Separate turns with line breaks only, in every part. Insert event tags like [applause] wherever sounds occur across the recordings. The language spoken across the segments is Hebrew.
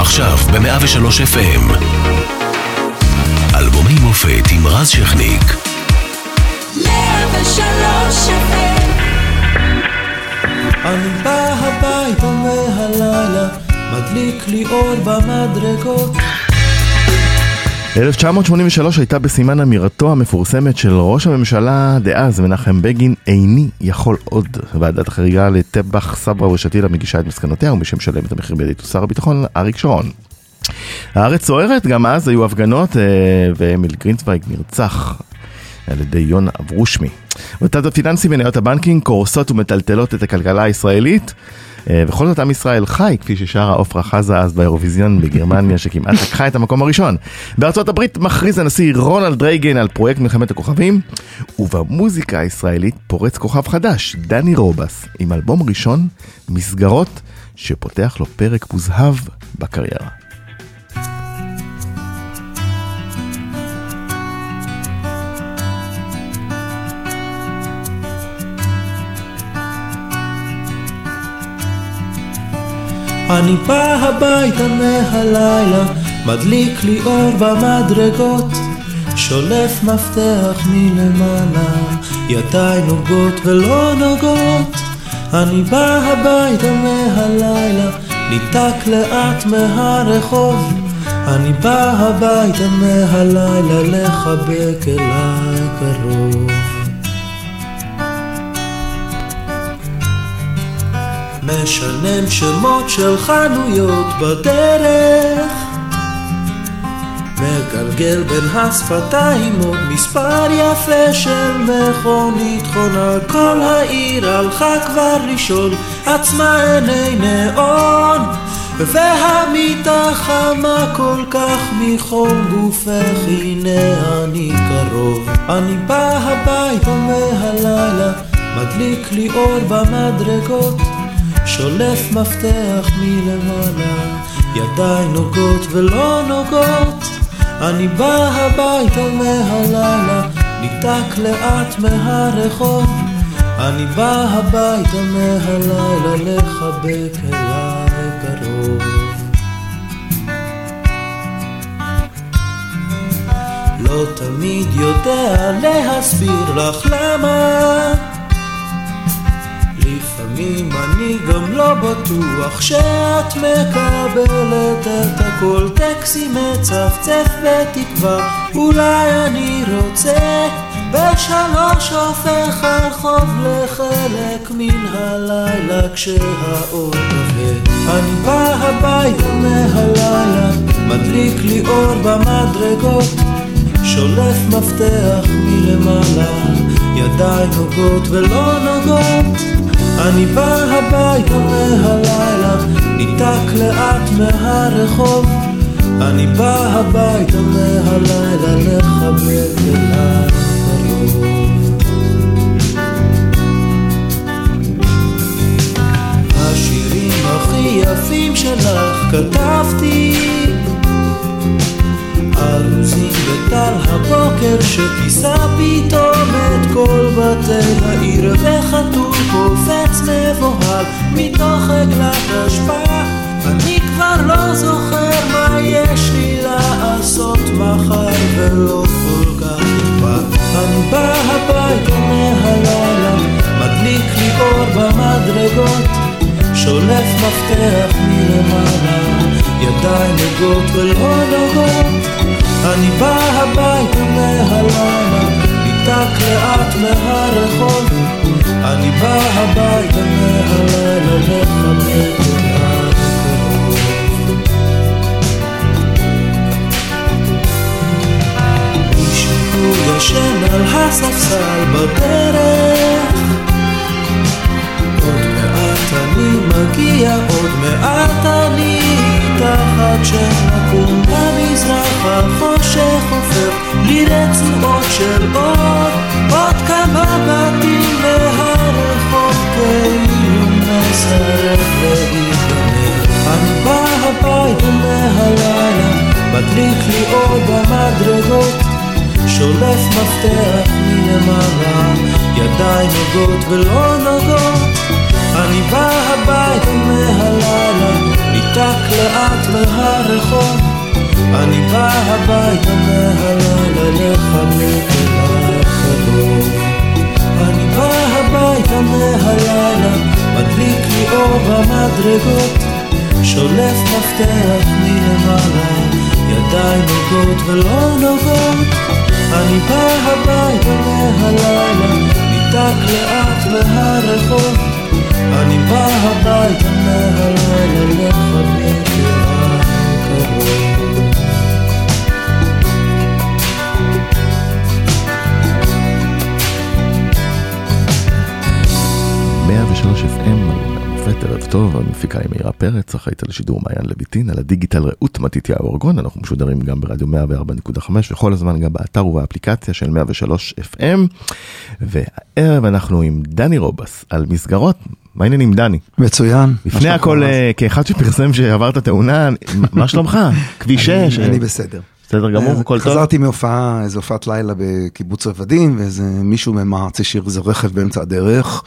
עכשיו ב-103 FM. אלבומי מופת עם רז שכניק.
103 FM
אני בא הביתה מהלילה, מדליק לי אור במדרגות.
1983 הייתה בסימן אמירתו המפורסמת של ראש הממשלה דאז מנחם בגין, איני יכול עוד. ועדת החריגה לטבח סברה ושתילה מגישה את מסקנותיה ומי שמשלם את המחיר בידי שר הביטחון אריק שרון. הארץ סוערת, גם אז היו הפגנות אה, ואמיל גרינצוויג נרצח על ידי יונה אברושמי. בתת הפיננסי מניות הבנקים קורסות ומטלטלות את הכלכלה הישראלית. אה, בכל זאת עם ישראל חי, כפי ששרה עופרה חזה אז באירוויזיון בגרמניה, שכמעט לקחה את המקום הראשון. בארצות הברית מכריז הנשיא רונלד רייגן על פרויקט מלחמת הכוכבים, ובמוזיקה הישראלית פורץ כוכב חדש, דני רובס, עם אלבום ראשון, מסגרות, שפותח לו פרק מוזהב בקריירה.
אני בא הביתה מהלילה, מדליק לי אור במדרגות, שולף מפתח מלמעלה, ידיי נוגעות ולא נוגעות. אני בא הביתה מהלילה, ניתק לאט מהרחוב. אני בא הביתה מהלילה לחבק אליי קרוב. משנם שמות של חנויות בדרך. מגלגל בין השפתיים עוד מספר יפה של מכונית חונה. כל העיר הלכה כבר לשאול עצמה עיני נאון. והמיטה חמה כל כך מחום גופך הנה אני קרוב. אני בא הביתה מהלילה מדליק לי אור במדרגות שולף מפתח מלמעלה, ידיי נוגעות ולא נוגעות. אני בא הביתה מהלילה, ניתק לאט מהרחוב. אני בא הביתה מהלילה לחבק אליי קרוב. לא תמיד יודע להסביר לך למה לפעמים אני גם לא בטוח שאת מקבלת את הכל. טקסי מצפצף בתקווה אולי אני רוצה בשלוש הופך הרחוב לחלק מן הלילה כשהאור כבד אני בא הביתה מהלילה מדליק לי אור במדרגות. שולף מפתח מלמעלה ידיי נוגעות ולא נוגעות אני בא הביתה מהלילה, ניתק לאט מהרחוב. אני בא הביתה מהלילה לחבק אליי. השירים הכי יפים שלך כתבתי ארוזים בטל הבוקר שכיסה פתאום את כל בתי העיר וחתול קופץ מבוהל מתוך עגלת אשפה. אני כבר לא זוכר מה יש לי לעשות מחר ולא כל כך אכפת. אני בא הביתה מהלילה מדליק לי אור במדרגות שולף מפתח מלמעלה ידיים נוגעות ולא נוגעות אני בא הביתה מהלילה, ניתק לאט מהרחוב. אני בא הביתה מהלילה לחבק אליי קרוב. מישהו ישן על הספסל בדרך אני מגיע, עוד מעט אני תחת שנקום במזרח החושך הופך לי רצועות של אור עוד כמה בתים מהרחוב כאילו מסרב להיגמר אני בא הביתה מהלילה מדליק לי אור במדרגות שולף מפתח מלמעלה ידיי נוגעות ולא נוגעות אני בא הביתה מהלילה ניתק לאט מהרחוב. אני בא הביתה מהלילה לחבק אל הקרוב אני בא הביתה מהלילה מדליק לי אור במדרגות. שולף מפתח מלמעלה ידיים נוגעות ולא נוגעות אני בא הביתה מהלילה ניתק לאט מהרחוב אני בא הביתה מהלילה לחבק אל הקרוב
103 FM, מופת ערב טוב, המפיקה היא מאירה פרץ, אחראית על השידור מעיין לויטין, על הדיגיטל רעות מתתיהו אורגון, אנחנו משודרים גם ברדיו 104.5 וכל הזמן גם באתר ובאפליקציה של 103 FM, והערב אנחנו עם דני רובס על מסגרות, מה העניינים דני?
מצוין.
לפני הכל, אה, כאחד שפרסם שעברת תאונה, מה שלומך? [laughs] כביש 6?
אני בסדר.
בסדר גמור,
אה,
הכל טוב?
חזרתי מהופעה, איזו הופעת לילה בקיבוץ רבדים, ואיזה מישהו ממע"צ השאיר איזה רכב באמצע הדרך,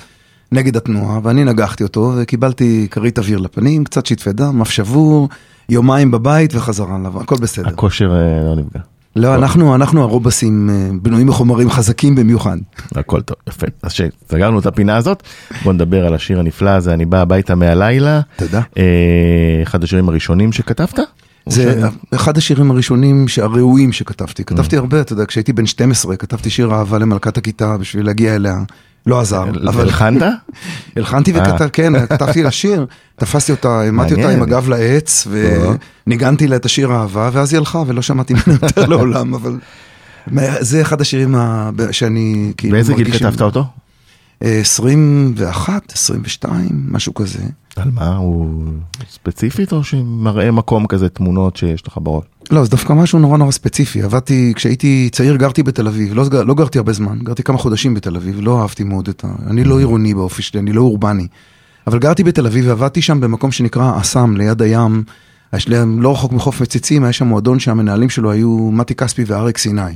נגד התנועה, ואני נגחתי אותו, וקיבלתי כרית אוויר לפנים, קצת שטפי דם, אף שבור, יומיים בבית וחזרה עליו, הכל בסדר.
הכושר אה, לא נפגע.
לא, אנחנו, אנחנו הרובסים אה, בנויים מחומרים חזקים במיוחד.
הכל טוב, יפה. אז שסגרנו את הפינה הזאת, בוא נדבר על השיר הנפלא הזה, אני בא הביתה מהלילה.
תודה.
אה, אחד השירים הראשונים שכתבת?
זה
או
אחד השירים הראשונים הראויים שכתבתי.
Mm.
כתבתי הרבה, אתה יודע, כשהייתי בן 12, כתבתי שיר אהבה למלכת הכיתה בשביל להגיע אליה. לא עזר,
הלחנת? [laughs]
הלחנתי
אה.
וכתב, כן, כתבתי לה שיר, תפסתי אותה, העמדתי אותה. עם הגב לעץ, וניגנתי לה את השיר אהבה, ואז היא הלכה, ולא שמעתי ממנה יותר לעולם, אבל זה אחד השירים שאני כאילו
באיזה גיל
מרגיש
כתבת אותו?
אה, 21, 22, משהו כזה.
על מה? הוא ספציפית או שמראה מקום כזה, תמונות שיש לך בראש?
לא, זה דווקא משהו נורא נורא ספציפי. עבדתי, כשהייתי צעיר גרתי בתל אביב, לא, לא גרתי הרבה זמן, גרתי כמה חודשים בתל אביב, לא אהבתי מאוד את ה... אני לא עירוני באופי שלי, אני לא אורבני. אבל גרתי בתל אביב ועבדתי שם במקום שנקרא אסם, ליד הים. לא רחוק מחוף מציצים, היה שם מועדון שהמנהלים שלו היו מתי כספי ואריק סיני.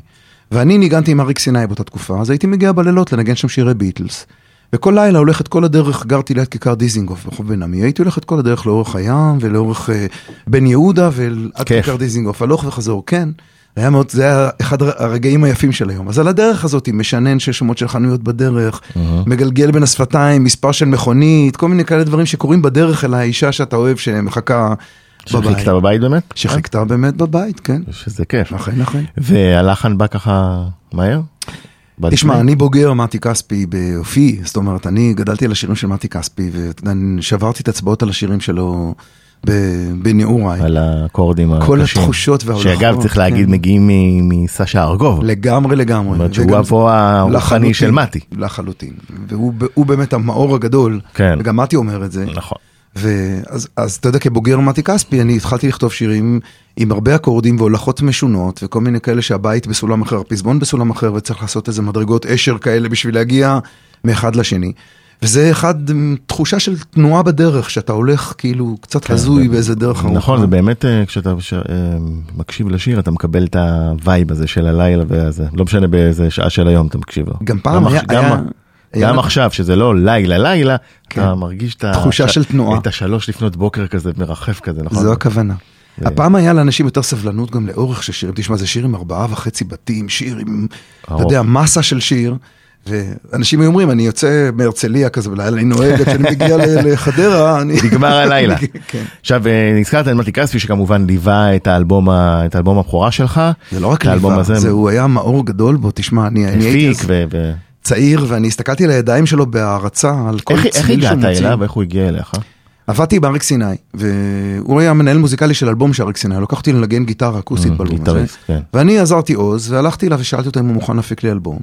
ואני ניגנתי עם אריק סיני באותה תקופה, אז הייתי מגיע בלילות לנגן שם שירי ביטלס. וכל לילה הולך את כל הדרך, גרתי ליד כיכר דיזינגוף ברחוב בן עמי, הייתי הולך את כל הדרך לאורך הים ולאורך אה, בן יהודה ועד. כיכר דיזינגוף, הלוך וחזור, כן. היה מאוד, זה היה אחד הר- הרגעים היפים של היום. אז על הדרך הזאת, משנן שש שמות של חנויות בדרך, מגלגל בין השפתיים, מספר של מכונית, כל מיני כאלה דברים שקורים בדרך אל האישה שאתה אוהב, שמחכה בבית.
שחיכת בבית באמת?
שחיכתה באמת בבית, כן.
שזה כיף.
אכן, אכן.
והלחן בא ככה מהר?
תשמע? אני בוגר מתי כספי באופי, זאת אומרת, אני גדלתי על השירים של מתי כספי, ושברתי את האצבעות על השירים שלו בנעוריי.
על האקורדים
כל
הקשים.
התחושות וההולכות,
שאגב, צריך להגיד,
כן.
מגיעים מסשה ארגוב.
לגמרי לגמרי.
זאת אומרת שהוא אבו הרוחני של מתי.
לחלוטין. והוא באמת המאור הגדול,
כן.
וגם מתי אומר את זה.
נכון.
ואז אז אתה יודע, כבוגר מתי כספי, אני התחלתי לכתוב שירים עם הרבה אקורדים והולכות משונות, וכל מיני כאלה שהבית בסולם אחר, הפזמון בסולם אחר, וצריך לעשות איזה מדרגות אשר כאלה בשביל להגיע מאחד לשני. וזה אחד, תחושה של תנועה בדרך, שאתה הולך כאילו קצת הזוי
כן, זה-
באיזה דרך ארוכה.
נכון, זה באמת, אה, כשאתה ש- אה, מקשיב לשיר, אתה מקבל את ה vibe הזה של הלילה והזה. לא משנה באיזה שעה של היום אתה מקשיב לו.
גם פעם היה-
עכש- גם-
היה- היה-
גם עכשיו, שזה לא לילה לילה,
כן.
אתה מרגיש את ה...
תחושה של תנועה.
את השלוש לפנות בוקר כזה מרחף כזה, נכון?
זו הכוונה. הפעם היה לאנשים יותר סבלנות גם לאורך של שירים, תשמע זה שיר עם ארבעה וחצי בתים, שיר עם, אתה. יודע, מסה של שיר. ואנשים היו אומרים, אני יוצא מהרצליה כזה בלילה, אני נוהג, עד שאני מגיע [laughs] לחדרה, אני...
נגמר הלילה. [laughs]
כן.
עכשיו אה, נזכרת את מתי כספי שכמובן ליווה את האלבום ה- את האלבום הבכורה שלך.
זה לא רק ליווה, זה הוא היה מאור גדול בו, תשמע, אני הייתי
הפיק ו...
צעיר ואני הסתכלתי על הידיים שלו בהערצה, על כל
איך איך
צליל שהוא
הגעת
מוציא.
אליו? איך הוא הגיע אליך?
עבדתי עם אריק סיני, והוא היה מנהל מוזיקלי של אלבום של אריק סיני, לקח אותי לנגן גיטרה אקוסטית
Mm,
באלבום הזה,
כן.
ואני עזרתי עוז, והלכתי אליו ושאלתי אותו אם הוא מוכן להפיק לי אלבום.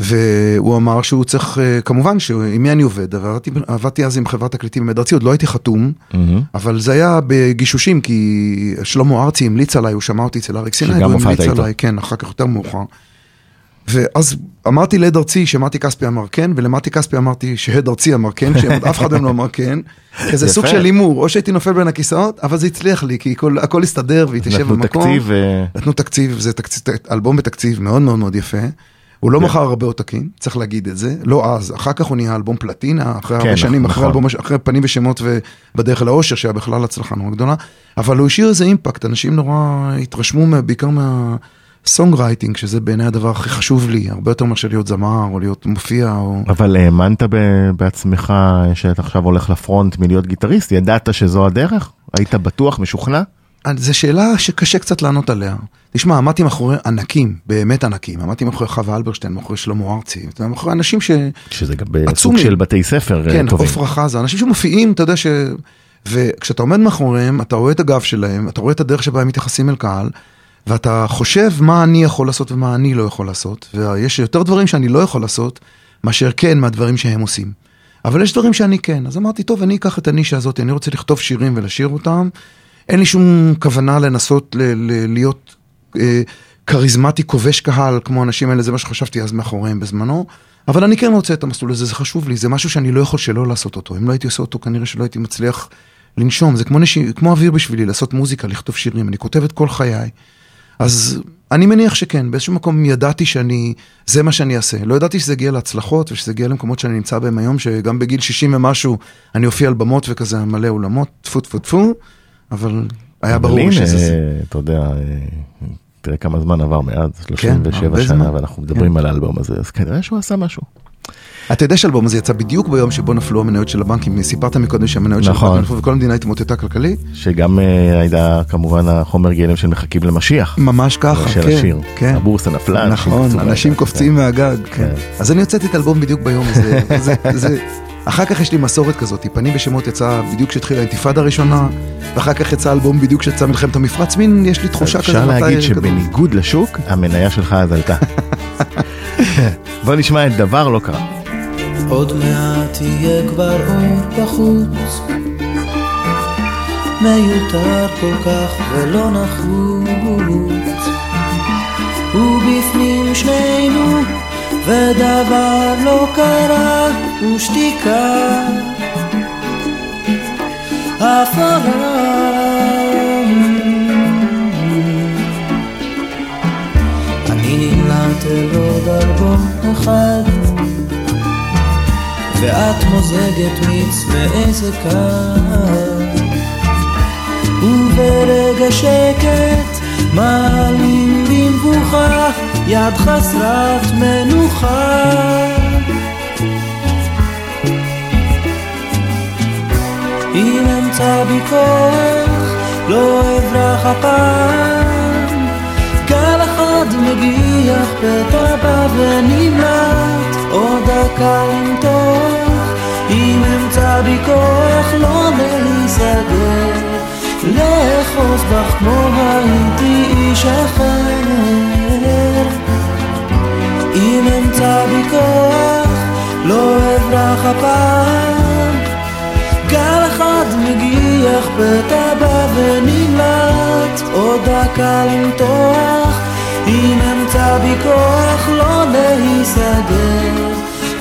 והוא אמר שהוא צריך, אה, כמובן, שעם מי אני עובד, עבדתי, עבדתי אז עם חברת תקליטים במד ארצי, עוד לא הייתי חתום,
מהמם.
אבל זה היה בגישושים, כי שלמה ארצי המליץ עליי, הוא שמע אותי אצל אריק סיני, והוא המליץ. עליי, כן, אחר כך יותר מאוחר. ואז אמרתי לעד ארצי שמתי כספי אמר כן, ולמתי כספי אמרתי שהד ארצי אמר כן, שאף אחד מהם לא [laughs] אמר כן. כזה סוג. של הימור, או שהייתי נופל בין הכיסאות, אבל זה הצליח לי, כי כל, הכל הסתדר והתיישב
נתנו
במקום.
תקציב אה,
נתנו תקציב, זה תקציב, אלבום בתקציב מאוד מאוד מאוד יפה. הוא לא מכר הרבה עותקים, צריך להגיד את זה, לא אז, אחר כך הוא נהיה אלבום פלטינה, אחרי
כן,
הרבה שנים,
נכון.
אחרי אלבום, אחרי פנים ושמות ובדרך אל האושר, שהיה בכלל הצלחה נורא גדולה, אבל הוא השאיר איזה אימפקט, אנשים נורא התרשמו מה- מהסונג רייטינג, שזה בעיניי הדבר הכי חשוב לי, הרבה יותר מאשר להיות זמר או להיות מופיע או...
אבל האמנת ב- בעצמך שאתה עכשיו הולך לפרונט מלהיות גיטריסט? ידעת שזו הדרך? היית בטוח, משוכנע?
זו שאלה שקשה קצת לענות עליה. תשמע, עמדתי מאחורי ענקים, באמת ענקים, עמדתי מאחורי חווה אלברשטיין, מאחורי שלמה ארצי, מאחורי אנשים ש...
שזה גם בסוג. של בתי ספר אה,
כן,
טובים.
עפרה חזה, אנשים שמופיעים, אתה יודע ש... וכשאתה עומד מאחוריהם, אתה רואה את הגב שלהם, אתה רואה את הדרך שבה הם מתייחסים אל קהל, ואתה חושב מה אני יכול לעשות ומה אני לא יכול לעשות, ויש יותר דברים שאני לא יכול לעשות, מאשר כן מהדברים שהם עושים. אבל יש דברים שאני כן, אז אמרתי, טוב, אני אקח את הנישה הזאת, אני רוצה לכתוב שירים ולשיר אותם. אין לי שום כוונה לנסות ל- ל- להיות אה, כריזמטי כובש קהל כמו האנשים האלה, זה מה שחשבתי אז מאחוריהם בזמנו. אבל אני כן רוצה את המסלול הזה, זה חשוב לי, זה משהו שאני לא יכול שלא לעשות אותו. אם לא הייתי עושה אותו, כנראה שלא הייתי מצליח לנשום. זה כמו, נשי, כמו אוויר בשבילי, לעשות מוזיקה, לכתוב שירים, אני כותב את כל חיי. אז אני מניח שכן, באיזשהו מקום ידעתי שאני, זה מה שאני אעשה. לא ידעתי שזה יגיע להצלחות ושזה יגיע למקומות שאני נמצא בהם היום, שגם בגיל 60 ומשהו אני אופיע על במות וכזה מלא אולמות, טפו טפו טפו, אבל היה ברור
הנה,
שזה זה.
אתה יודע, אה, תראה כמה זמן עבר מאז, 37
הרבה
שנה. ואנחנו מדברים על האלבום הזה, אז כנראה שהוא עשה משהו.
אתה יודע שהאלבום הזה יצא בדיוק ביום שבו נפלו המניות של הבנקים, סיפרת מקודם שהמניות של
נכון.
הבנקים נפלו וכל המדינה התמוטטה כלכלית?
שגם אה, הייתה כמובן החומר גלם של מחכים למשיח.
ממש ככה,
של
כן,
השיר.
כן.
הבורסה נפלה,
נכון, אנשים קופצים מהגג, כן.
כן.
אז אני הוצאתי את האלבום בדיוק ביום הזה. [laughs] זה- זה- אחר כך יש לי מסורת כזאת, פנים ושמות יצא בדיוק כשהתחילה האינתיפאדה הראשונה, ואחר כך יצא אלבום בדיוק כשיצא מלחמת המפרץ, מין יש לי תחושה כזה.
אפשר להגיד. שבניגוד לשוק, המניה שלך אז עלתה. [laughs] בוא נשמע את דבר לא קרה.
עוד מעט יהיה כבר אור בחוץ. מיותר כל כך ולא נחוץ. ובפנים שנינו ודבר לא קרה ושתיקה. אפרה אני נמלט אל עוד אלבום אחד. ואת מוזגת מיץ מאיזה קר וברגע שקט מעלים במבוכה יד חסרת מנוחה. אם אמצא בי כוח לא אברח הפעם מגיח בא ונמלט. עוד דקה למתוח אם אמצא בי כוח לא להיסגר לאחוז בך כמו הייתי איש אחר. אם אמצא בי כוח לא אברח הפעם. גל אחד מגיח בא ונמלט. עוד דקה למתוח אם אמצא בי כוח לא להיסגר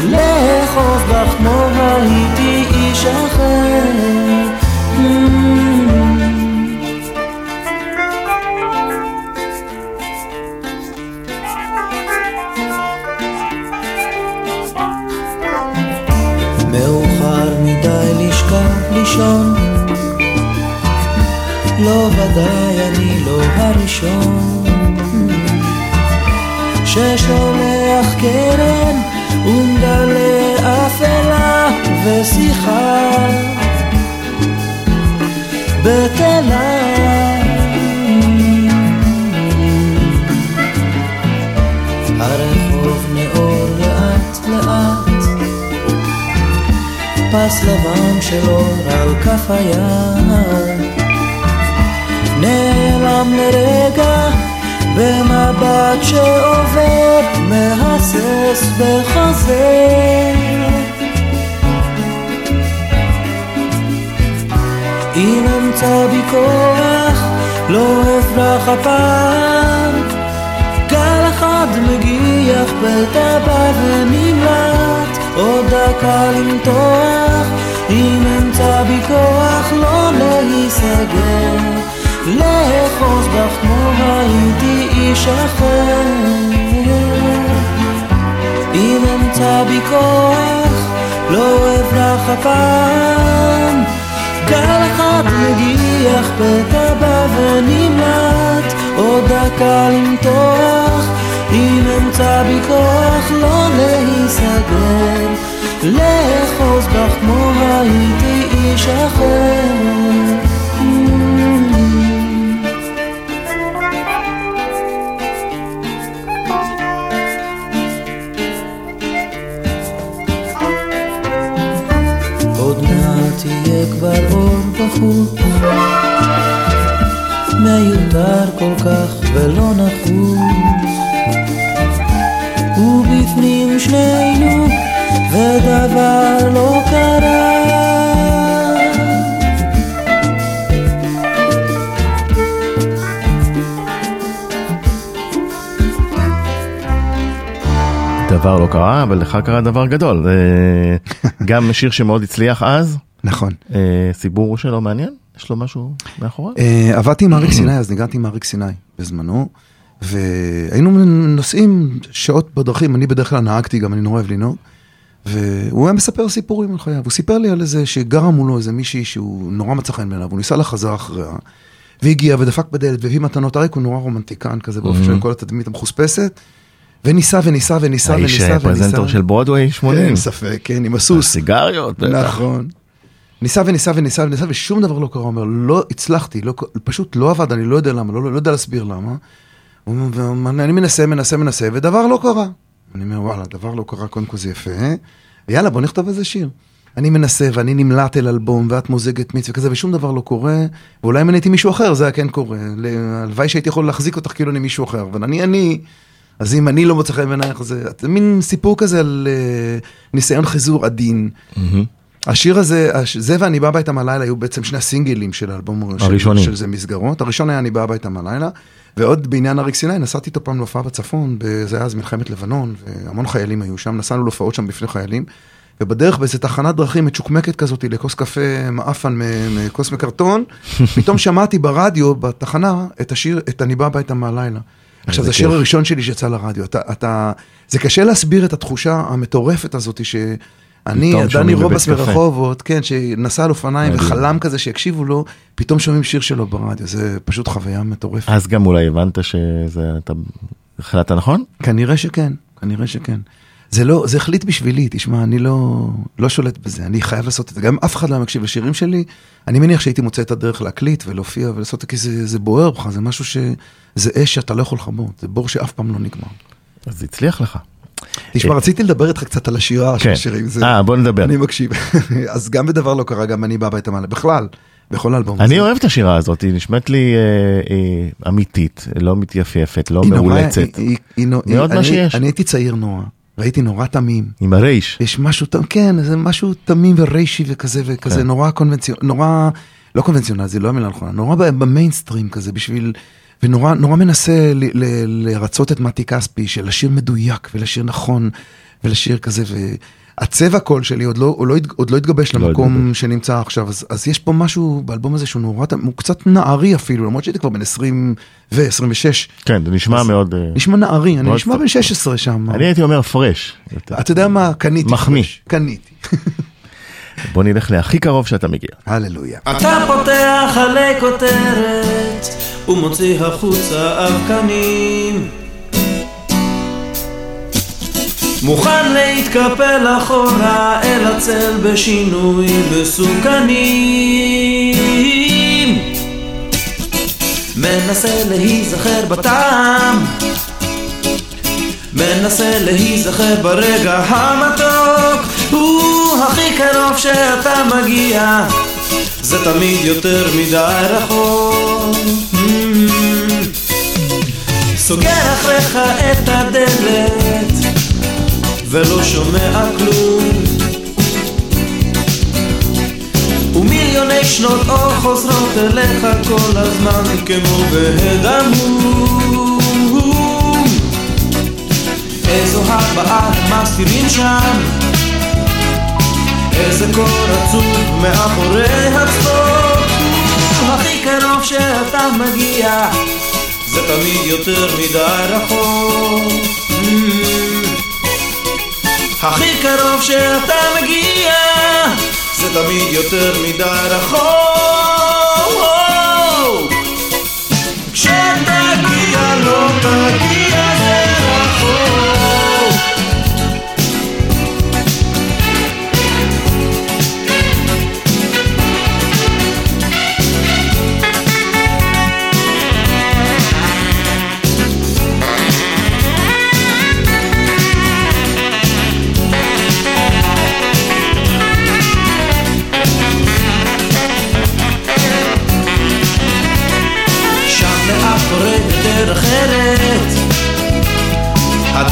לאחוז בך כמו הייתי איש אחר. לישון. לא ודאי אני לא הראשון ששולח קרן ומגלה אפלה ושיחה. בטלה הרחוב נאור לאט לאט. פס לבן של אור על כף היד. נעלם לרגע במבט שעובר מהסס וחוזר אם אמצא בי כוח לא אברח הפעם. גל אחד מגיח בא ונמלט עוד דקה למתוח. אם אמצא בי כוח לא להיסגר לאחוז בך כמו הייתי איש אחר. אם אמצא בי כוח לא אברח הפעם קל אחד מגיח פתע בא ונמלט עוד דקה למתוח. אם אמצא בי כוח לא להיסגר. לאחוז בך כמו הייתי איש אחר כבר אור בחוץ מיותר כל כך ולא נחוץ. ובפנים שנינו ודבר לא קרה.
דבר לא קרה, אבל לך קרה דבר גדול. אה, גם שיר שמאוד הצליח אז,
נכון.
אה, סיפור שלו מעניין? יש לו משהו מאחוריו?
אה, עבדתי עם אריק סיני, אז ניגנתי עם אריק סיני בזמנו, והיינו נוסעים שעות בדרכים, אני בדרך כלל נהגתי, גם אני נורא אוהב לנהוג, והוא היה מספר סיפורים על חייו, הוא סיפר לי על איזה שגרה מולו איזה מישהי שהוא נורא מצא חן בעיניו, הוא ניסה לחזר אחריה, והגיע ודפק בדלת והביא מתנות, אריק הוא נורא רומנטיקן כזה, באופן של כל התדמית המחוספסת, וניסה וניסה וניסה
האיש
וניסה
היה פרזנטור של ברודוויי 80.
אין ספק, כן, עם הסוס.
סיגריות, בטח.
נכון. ניסה וניסה וניסה וניסה ושום דבר לא קרה, הוא אומר, לא הצלחתי, לא, פשוט לא עבד, אני לא יודע למה, לא, לא יודע להסביר למה. אני מנסה, מנסה, מנסה, ודבר לא קרה. אני אומר, וואלה, דבר לא קרה, קודם כל זה יפה, ויאללה, בוא נכתוב איזה שיר. אני מנסה, ואני נמלט אל אלבום, ואת מוזגת מיץ וכזה, ושום דבר לא קורה, ואולי אם אני הייתי מישהו אחר, זה היה כן קורה. הלוואי שהייתי יכול להחזיק אותך כאילו אני מישהו אחר, אבל אני אני, אז אם אני לא מוצא חן בעינייך, זה מין סיפור כזה על uh, ניסיון חיזור עדין.
מהמם.
השיר הזה, הש- זה ואני בא הביתה מהלילה היו בעצם שני הסינגלים של האלבום של-
הראשונים.
של זה מסגרות. הראשון היה אני בא הביתה מהלילה, ועוד בעניין אריק סיני, נסעתי איתו פעם להופעה בצפון, זה היה אז מלחמת לבנון, והמון חיילים היו שם, נסענו להופעות שם בפני חיילים, ובדרך באיזה תחנת דרכים מצ'וקמקת כזאת לכוס קפה מעפן מכוס מקרטון, [laughs] פתאום שמעתי ברדיו, בתחנה, את השיר, את אני בא הביתה מהלילה. עכשיו, זה השיר. הראשון שלי שיצא לרדיו. אתה, אתה, זה קשה להסביר את התחושה המטורפת הזאת שאני,
פתאום
דני רובס
קפה.
מרחובות, כן, שנסע על אופניים. וחלם כזה שיקשיבו לו, פתאום שומעים שיר שלו ברדיו, זה פשוט חוויה מטורפת.
אז גם אולי הבנת שזה, אתה החלטת נכון?
כנראה שכן, כנראה שכן. זה לא, זה החליט בשבילי, תשמע, אני לא, לא שולט בזה, אני חייב לעשות את זה. גם אף אחד לא מקשיב לשירים שלי, אני מניח שהייתי מוצא את הדרך להקליט ולהופיע ולעשות את זה, כי זה, זה בוער בך, זה משהו ש... זה אש שאתה לא יכול לכבות, זה בור שאף פעם לא נגמר.
אז זה הצליח לך.
תשמע, רציתי לדבר איתך קצת על השירה של
כן.
השירים. זה-
אה, בוא נדבר.
אני מקשיב. [laughs] אז גם בדבר לא קרה, גם אני בא הביתה מעלה. בכלל, בכל האלבום הזה.
אני אוהב את השירה הזאת, היא נשמעת לי אה, אה, אמיתית, לא מתייפייפת, לא מאולצת, מאוד מה שיש.
אני הייתי צעיר נורא, והייתי נורא תמים.
עם הרייש.
יש משהו, כן, זה משהו תמים וריישי וכזה, וכזה
כן.
נורא קונבנציונל, נורא, לא קונבנציונל, זה לא המילה הנכונה, נורא במיינסטרים כזה, בשביל, ונורא נורא מנסה ל, ל, לרצות את מתי כספי, של לשיר מדויק ולשיר נכון, ולשיר כזה, והצבע קול שלי עוד לא, הוא לא, עוד לא התגבש
לא
למקום
התגבש.
שנמצא עכשיו, אז, אז יש פה משהו באלבום הזה שהוא נורא, הוא קצת נערי אפילו, למרות שהייתי כבר בן 20 ו-26,
כן, זה נשמע מאוד... אה,
נשמע נערי, אני נשמע בן 16 שם.
אני הייתי אומר פרש.
אתה יודע מה? קניתי.
מחמיא.
קניתי. [laughs]
בוא נלך להכי קרוב שאתה מגיע.
הללויה.
אתה פותח עלי כותרת ומוציא החוצה אבקנים מוכן להתקפל אחורה אל הצל בשינוי בסוכנים מנסה להיזכר בטעם מנסה להיזכר ברגע המתוק הוא הכי קרוב שאתה מגיע. זה תמיד יותר מדי רחוק. סוגר אחריך את הדלת. ולא שומע כלום. ומיליוני שנות אור חוזרות אליך כל הזמן. כמו בהדמום איזו הבעה הם מסתירים שם איזה קור עצוב מאחורי הצחוק הכי קרוב שאתה מגיע. זה תמיד יותר מדי רחוק. Mm. הכי קרוב שאתה מגיע.
זה תמיד יותר מדי רחוק. כשתגיע לא תגיע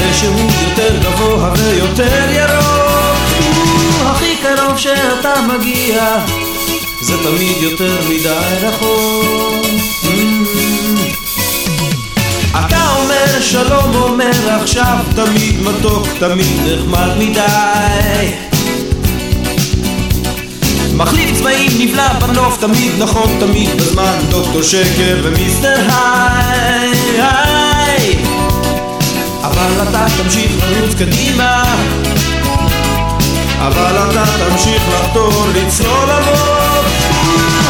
הדשא הוא יותר גבוה ויותר ירוק. הוא הכי קרוב שאתה מגיע. זה תמיד יותר מדי Mm. אתה אומר שלום אומר עכשיו תמיד מתוק תמיד נחמד מדי מחליף צבעים נבלע בנוף תמיד נכון תמיד בזמן דוקטור שקר ומיסטר היי היי אבל אתה תמשיך לרוץ קדימה. אבל אתה תמשיך לחתור לצלול עמוק.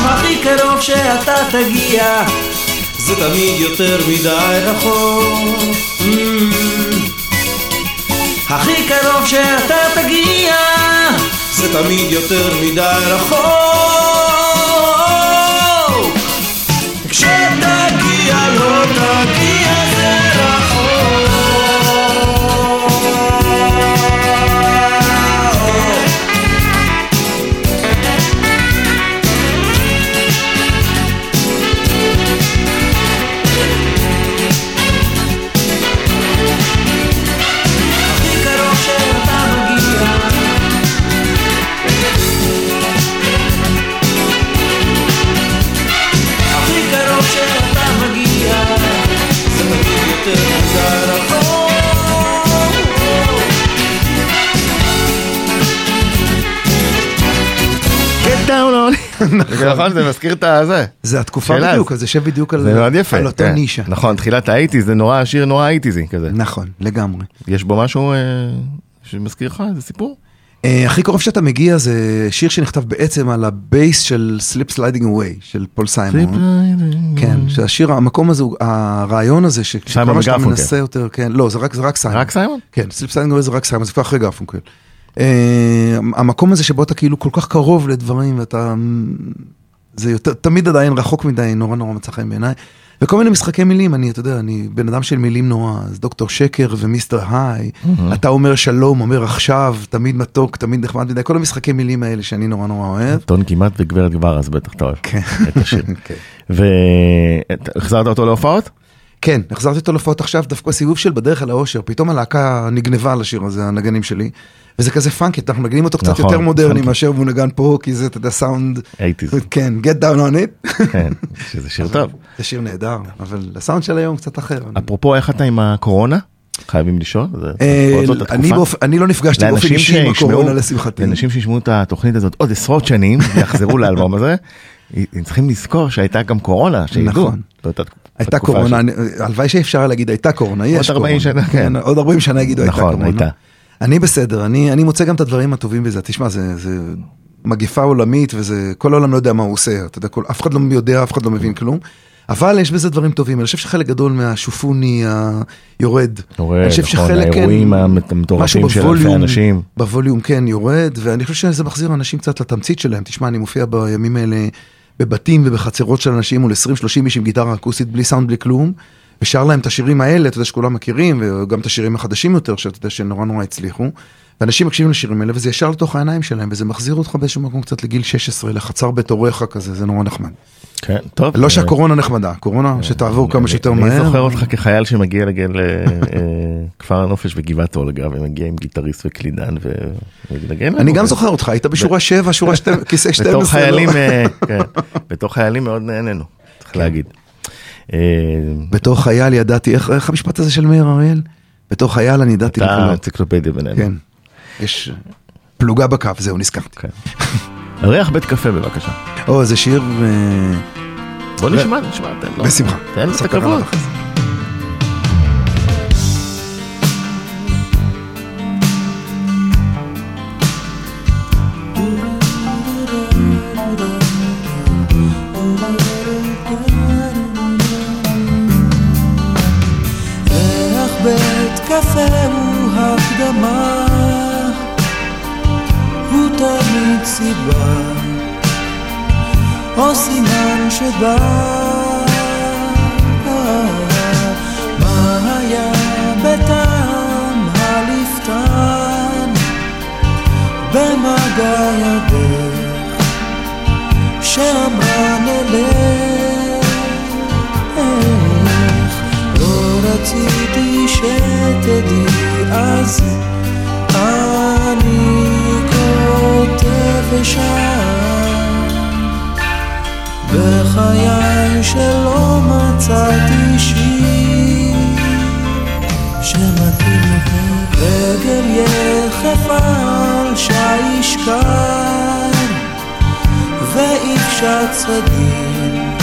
הכי קרוב שאתה תגיע זה תמיד יותר מדי רחוק. Mm. הכי קרוב שאתה תגיע זה תמיד יותר מדי רחוק. כשתגיע לא תגיע
נכון, זה מזכיר את הזה.
זה התקופה בדיוק,
אז-
זה יושב בדיוק על אותו
כן.
נישה.
נכון, תחילת ה eighties זה נורא, שיר נורא אייטיזי כזה.
נכון, לגמרי.
יש בו משהו אה, שמזכיר לך איזה סיפור?
אה, הכי קרוב שאתה מגיע זה שיר שנכתב בעצם על ה base של Slip Sliding Away של פול סיימון. כן, שהשיר, המקום הזה, הרעיון הזה, ש-
סיימון
שכמה שאתה. מנסה יותר, כן, לא, זה רק סיימון.
רק סיימון?
כן, Slip Sliding זה רק סיימון, זה כבר אחרי גרפונקל. אה, המקום הזה שבו אתה כאילו כל כך קרוב לדברים ואתה, זה יותר, תמיד עדיין רחוק מדי, נורא נורא מצא חן בעיניי. וכל מיני משחקי מילים, אני, אתה יודע, אני בן אדם של מילים נורא, אז דוקטור שקר ומיסטר היי, אתה אומר שלום, אומר עכשיו, תמיד מתוק, תמיד נחמד מדי, כל המשחקי מילים האלה שאני נורא נורא אוהב.
טון כמעט וגברת גבר, אז בטח אתה אוהב
כן.
את השיר.
כן.
והחזרת אותו להופעות?
כן, החזרתי אותו להופעות עכשיו, דווקא בסיבוב של בדרך אל האושר, פתאום הלהקה נגנבה על השיר הזה, הנגנים שלי, וזה כזה פאנקי, אנחנו מנגנים אותו קצת
נכון,
יותר מודרני. מאשר הוא נגן פה, כי זה, אתה יודע, סאונד. כן, get down on it,
כן, שזה שיר טוב.
זה שיר נהדר, אבל הסאונד של היום קצת אחר.
אפרופו איך אתה עם הקורונה? חייבים לשאול.
אה, אני לא נפגשתי באופן אישי עם הקורונה לשמחתי.
לאנשים שישמעו את התוכנית הזאת עוד עשרות שנים [laughs] ויחזרו לאלבום הזה, הם צריכים לזכור שהייתה גם קורונה, שידעו.
נכון. הייתה קורונה, הלוואי שאפשר להגיד הייתה קורונה, יש
40
קורונה.
שנה, כן.
עוד 40 שנה יגידו הייתה
נכון,
קורונה.
הייתה.
אני בסדר, אני אני מוצא גם את הדברים הטובים בזה, תשמע, זה זה מגפה עולמית וזה, כל העולם לא יודע מה הוא עושה, אתה יודע, כל- אף אחד לא יודע, אף אחד לא מבין כלום. אבל יש בזה דברים טובים, אני חושב שחלק גדול מהשופוני היורד,
יורד, נכון,
כן,
האירועים המטורפים של אלפי אנשים.
בווליום כן יורד, ואני חושב שזה מחזיר אנשים קצת לתמצית שלהם. תשמע, אני מופיע בימים האלה בבתים ובחצרות של אנשים מול 20-30 איש עם גיטרה אקוסטית בלי סאונד בלי כלום, ושר להם את השירים האלה, אתה יודע שכולם מכירים, וגם את השירים החדשים יותר, שאתה יודע שנורא נורא הצליחו. ואנשים מקשיבים לשירים האלה, וזה ישר לתוך העיניים שלהם, וזה מחזיר אותך באיזשהו מקום קצת לגיל 16, לחצר בית הוריך כזה, זה נורא נחמד.
כן, טוב.
לא
אה,
שהקורונה נחמדה, קורונה שתעבור כמה שיותר
אני
מהר.
זוכר אותך כחייל שמגיע לגיל אה, אה, כפר הנופש בגבעת אולגה ומגיע עם גיטריסט וקלידן ומנגן.
אני גם זוכר אותך, היית בשורה 7, שורה 12, כיסא 12.
בתור חיילים,
לא?
אה, כן, בתור חיילים מאוד נהנינו, צריך להגיד. אה,
בתור חייל ידעתי, איך, איך המשפט הזה של מאיר אריאל? בתור חייל אני ידעתי
אתה
לקלוט.
אנציקלופדיה בינינו.
כן. יש פלוגה בקו, זהו, נזכרתי.
כן. ריח בית קפה בבקשה.
או, זה שיר... אה,
בוא נשמע, נשמע, תן לו.
בשמחה.
תן לו את הכבוד.
סיבה, או סימן שבא. מה היה בטעם הלפתן? במגע ידך שאמרה נלך לא רציתי שתדעי אז כותב ושם בחיי שלא מצאתי שיר שמתאים יותר רגל יחפה על שיש קר ואיפשת צדדים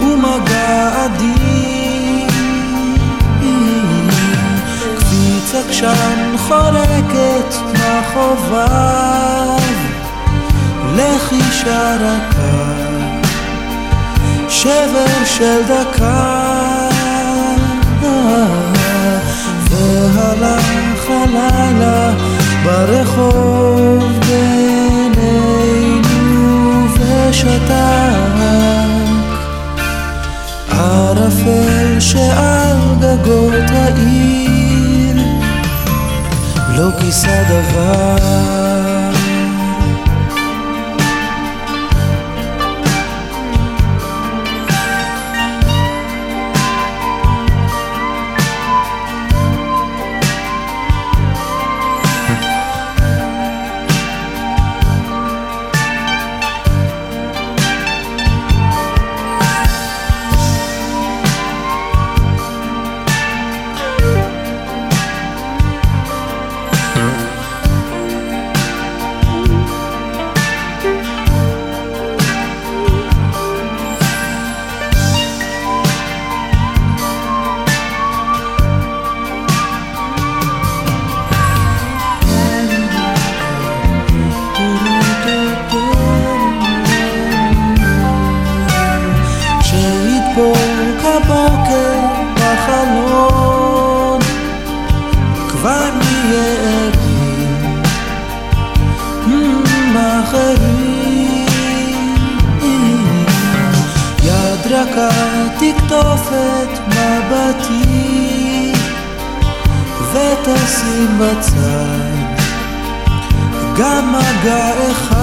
ומגע עדין. קפיץ עקשן חורקת מחוביו לחישה רכה שבר של דקה. והלך הלילה ברחוב בינינו ושתק. ערפל שעל גגות העיר לא כיסה דבר מגע אחד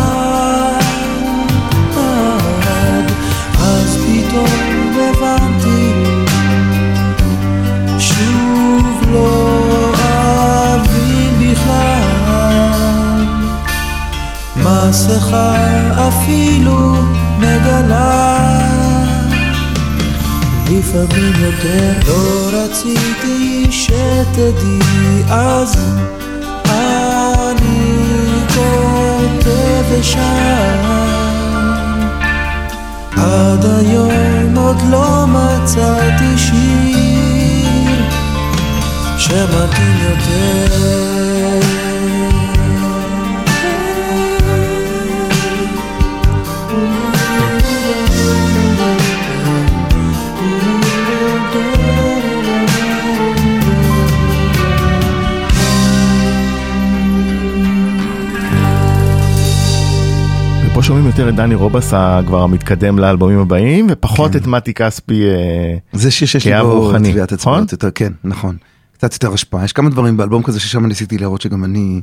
שומעים יותר את דני רובס כבר המתקדם לאלבומים הבאים ופחות את מתי כספי אה,
זה שיר שיש לי בו טביעת
נכון?
אצבעות, יותר- כן, נכון. קצת יותר השפעה, יש כמה דברים באלבום כזה ששם ניסיתי להראות שגם אני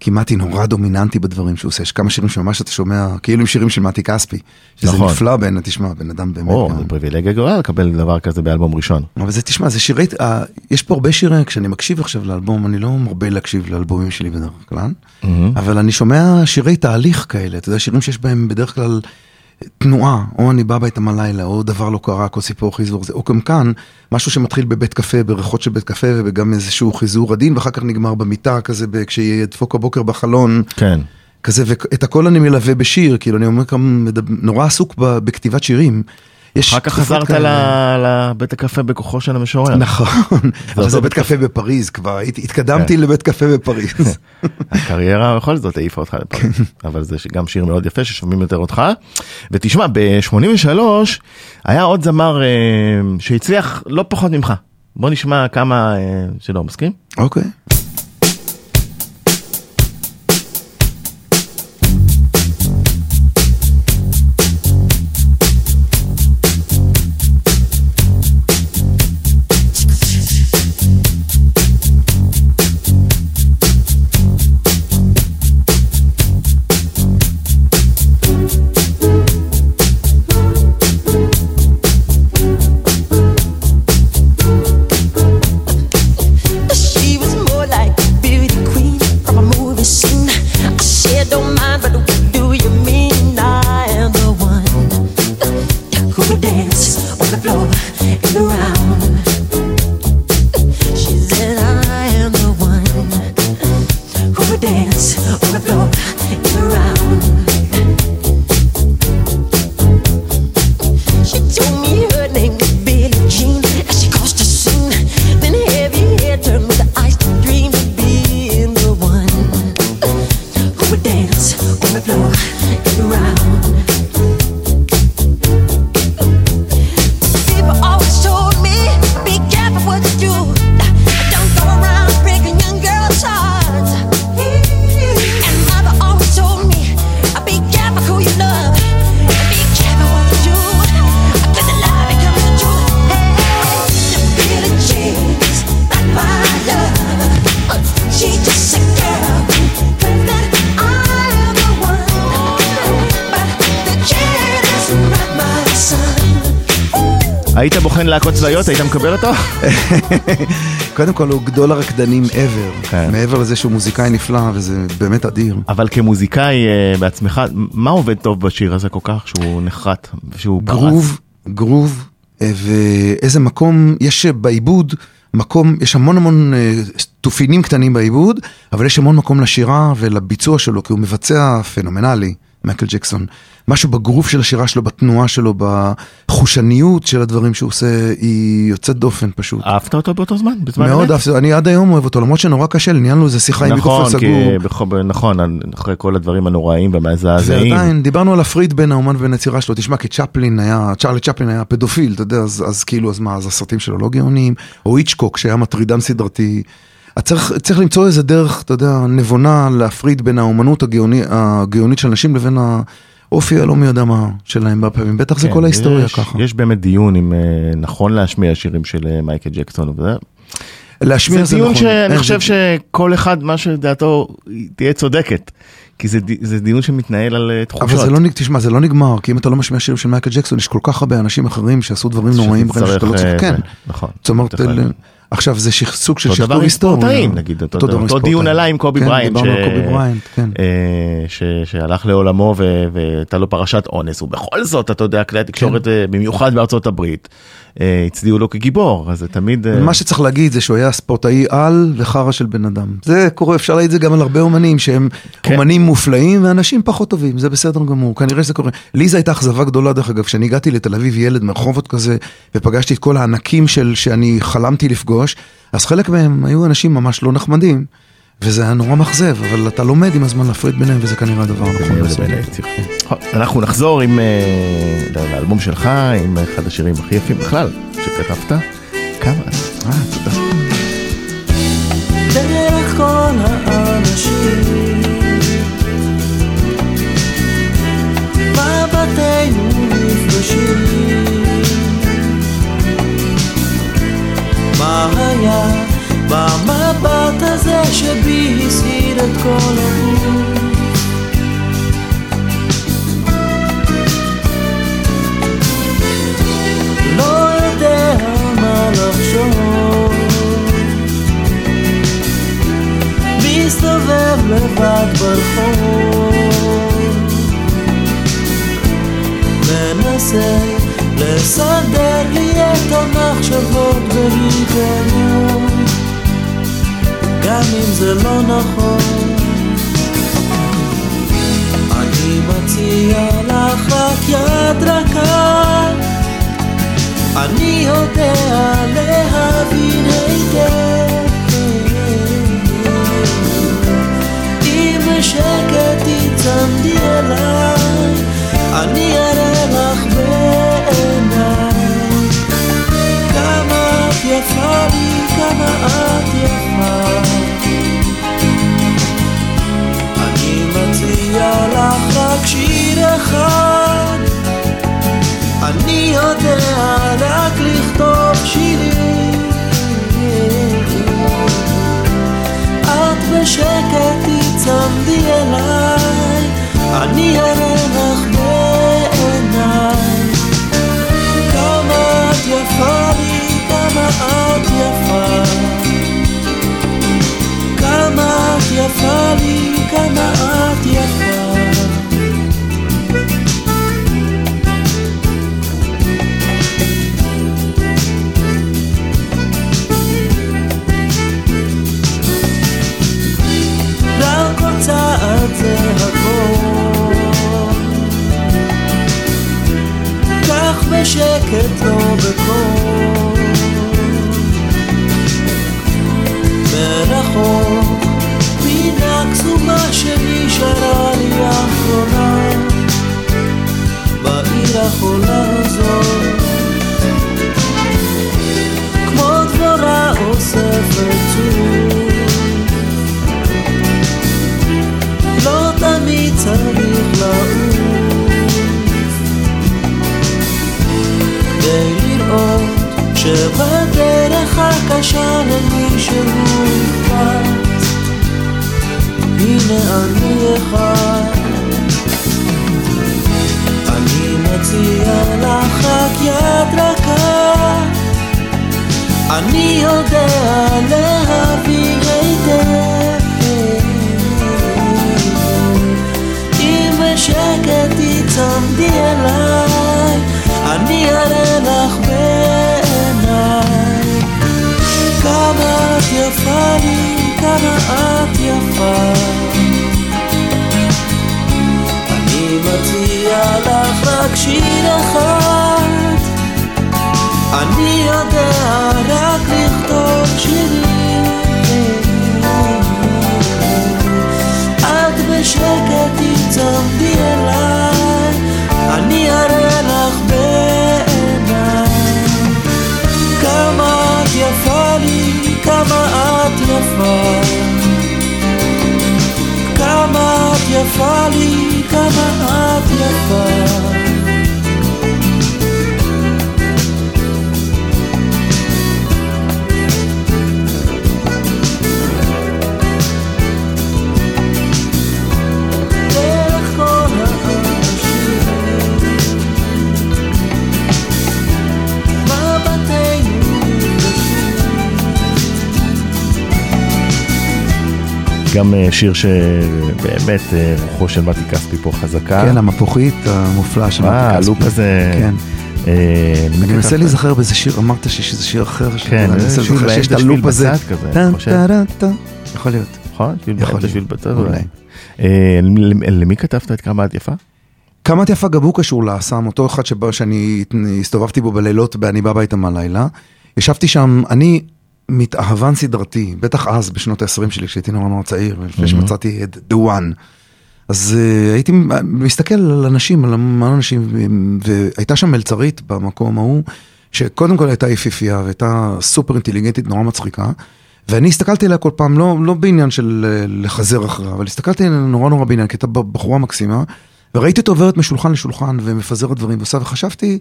כמעט נורא דומיננטי בדברים שהוא עושה, יש כמה שירים שממש אתה שומע כאילו הם שירים של מתי כספי, שזה
נכון.
נפלא בעיניי, תשמע, בן אדם באמת,
או, זה פריבילגיה גדולה לקבל דבר כזה באלבום ראשון.
אבל זה תשמע, זה שירי, אה, יש פה הרבה שירים, כשאני מקשיב עכשיו לאלבום, אני לא מרבה להקשיב לאלבומים שלי בדרך כלל, אבל אני שומע שירי תהליך כאלה, אתה יודע, שירים שיש בהם בדרך כלל תנועה, או אני בא הביתה מהלילה, או דבר לא קרה, או סיפור חיזור, זה, או גם כאן, משהו שמתחיל בבית קפה, בריחות של בית קפה, וגם איזשהו חיזור עדין, ואחר כך נגמר במיטה, כזה, כשידפוק הבוקר בחלון,
כן.
כזה, ואת הכל אני מלווה בשיר, כאילו, אני אומר כמה, מדבר- נורא עסוק בכתיבת שירים. יש
אחר כך חזרת לבית הקפה בכוחו של המשורר.
נכון, [laughs] אבל
אותו
זה
בית
קפה בפריז כבר, התקדמתי לבית קפה בפריז. [laughs]
הקריירה בכל זאת העיפה אותך לפה, אבל זה גם שיר מאוד יפה ששומעים יותר אותך. ותשמע, ב-83 היה עוד זמר אה, שהצליח לא פחות ממך בוא נשמע כמה אה, שלא מסכים.
אוקיי.
צבאיות, היית מקבל אותו? [laughs]
קודם כל הוא גדול הרקדנים ever,
כן.
מעבר לזה שהוא מוזיקאי נפלא וזה באמת אדיר.
אבל כמוזיקאי אה, בעצמך, מה עובד טוב בשיר הזה כל כך שהוא נחרט, שהוא פרץ?
גרוב, גרוב, אה, ואיזה מקום, יש בעיבוד, מקום, יש המון המון אה, תופינים קטנים בעיבוד, אבל יש המון מקום לשירה ולביצוע שלו, כי הוא מבצע פנומנלי, מייקל ג'קסון. משהו בגרוף של השירה שלו, בתנועה שלו, בחושניות של הדברים שהוא עושה, היא יוצאת דופן פשוט.
אהבת אותו באותו זמן? בזמן
מאוד? אהבתי, אני עד היום אוהב אותו, למרות שנורא קשה, לי, ניהלנו איזה שיחה עם
נכון,
מיקרופון
כי
סגור.
בכל- נכון, אחרי כל הדברים הנוראים והמזעזעים.
ועדיין, דיברנו על הפריד בין האומן ובין היצירה שלו, תשמע, כי צ'פלין היה, צ'רלי צ'פלין היה פדופיל, אתה יודע, אז, אז כאילו, אז מה, אז הסרטים שלו לא גאונים, או איצ'קוק שהיה מטרידן סדרתי. צריך, צריך למצוא איזה דרך, אתה יודע, נבונה להפריד בין האומנות הגאוני, הגאונית של אנשים לבין האופי הלא מי יודע מה שלהם בפעמים, בטח זה
כן,
כל ההיסטוריה
יש-
ככה.
יש באמת דיון אם אה, נכון להשמיע שירים של אה, מייקל ג'קסון. וזה-
להשמיע
זה דיון
נכון.
שאני חושב
זה-
שכל אחד, מה שדעתו תהיה צודקת. כי זה זה דיון שמתנהל על אה, תחושות.
אבל זה לא, תשמע, זה לא נגמר, כי אם אתה לא משמיע שירים של מייקל ג'קסון, יש כל כך הרבה אנשים אחרים שעשו דברים נוראים שאתה לא צריך,
אה,
כן.
נכון.
זאת אומרת, עכשיו זה סוג של
אותו דבר
שכתוב ההיסטוריה.
ספורטאים, נגיד, אותו-
דבר
אותו דיון. עלה עם קובי
כן,
בריינט,
כן.
אה, שהלך לעולמו והייתה לו פרשת אונס, ובכל זאת, אתה יודע, כלי התקשורת,
כן.
אה, במיוחד בארצות הברית, הצדיעו לו כגיבור, אז זה תמיד... אה,
מה שצריך להגיד זה שהוא היה ספורטאי על וחרא של בן אדם. זה קורה, אפשר להגיד את זה גם על הרבה אומנים שהם
כן.
אומנים מופלאים ואנשים פחות טובים, זה בסדר גמור, כנראה שזה קורה. לי זו הייתה אכזבה גדולה דרך אגב, כשאני הגעתי לתל אביב ילד מרחובות כזה, ופגשתי את כל הענקים של שאני חלמתי לפגוש, אז חלק מהם היו אנשים ממש לא נחמדים, וזה היה נורא מאכזב, אבל אתה לומד עם הזמן להפריד ביניהם וזה כנראה הדבר הנכון לעשות.
אנחנו נחזור עם אה, לאלבום שלך, עם אחד השירים הכי יפים בכלל, שכתבת. כמה? אה, תודה.
דרך כל האנשים מבטינו נפגשים מה היה במבט הזה שבי הסעיר את כל הגוף. לא יודע מה לחשוב. מסתובב לבד ברחוב. מנסה לסדר לי את המחשבות בהיגיון גם אם זה לא נכון. אני מציע לך רק יד רכה. אני יודע להבין היטב. אם בשקט תצמדי אליי אני אראה לך בעיניי. כמה את יפה לי היה לך רק שיר אחד. אני יודע רק לכתוב שירים. את בשקט תצמדי אליי. אני הרי בשקט לא בקול מרחוק קסומה שנשארה לי האחרונה בעיר החולה הזאת כמו דבורה אוספת צור לא תמיד צריך לעוף שבדרך הקשה למישהו אכפת הנה אני אחד. אני מציע לך רק יד רכה. אני יודע להבין
גם אה, שיר שבאמת אה, רוחו של מתי כספי פה חזקה.
כן, המפוחית המופלא של
אה,
מתי
הלופ
כספי.
הזה.
כן.
אה,
אני מנסה להיזכר באיזה שיר, אמרת שיש איזה שיר אחר.
כן,
אני מנסה להיזכר שיש את הלופ הזה. יכול להיות.
נכון?
יכול להיות.
אה, למי כתבת את כמה את יפה?
כמה את יפה גם הוא קשור לאסם, אותו אחד שאני הסתובבתי בו בלילות באני בא הביתה מהלילה. ישבתי שם, אני מתאהבן סדרתי, בטח אז בשנות ה-20 שלי כשהייתי נורא נורא צעיר, לפני שמצאתי את The One. אז uh, הייתי מסתכל על אנשים, על המון אנשים, והייתה שם מלצרית במקום ההוא, שקודם כל הייתה יפיפייה והייתה סופר אינטליגנטית, נורא מצחיקה. ואני הסתכלתי עליה כל פעם, לא, לא בעניין של אה, לחזר אחריה, אבל הסתכלתי עליה נורא נורא בעניין, כי הייתה בחורה מקסימה, וראיתי אותה עוברת משולחן לשולחן ומפזרת דברים ועושה, וחשבתי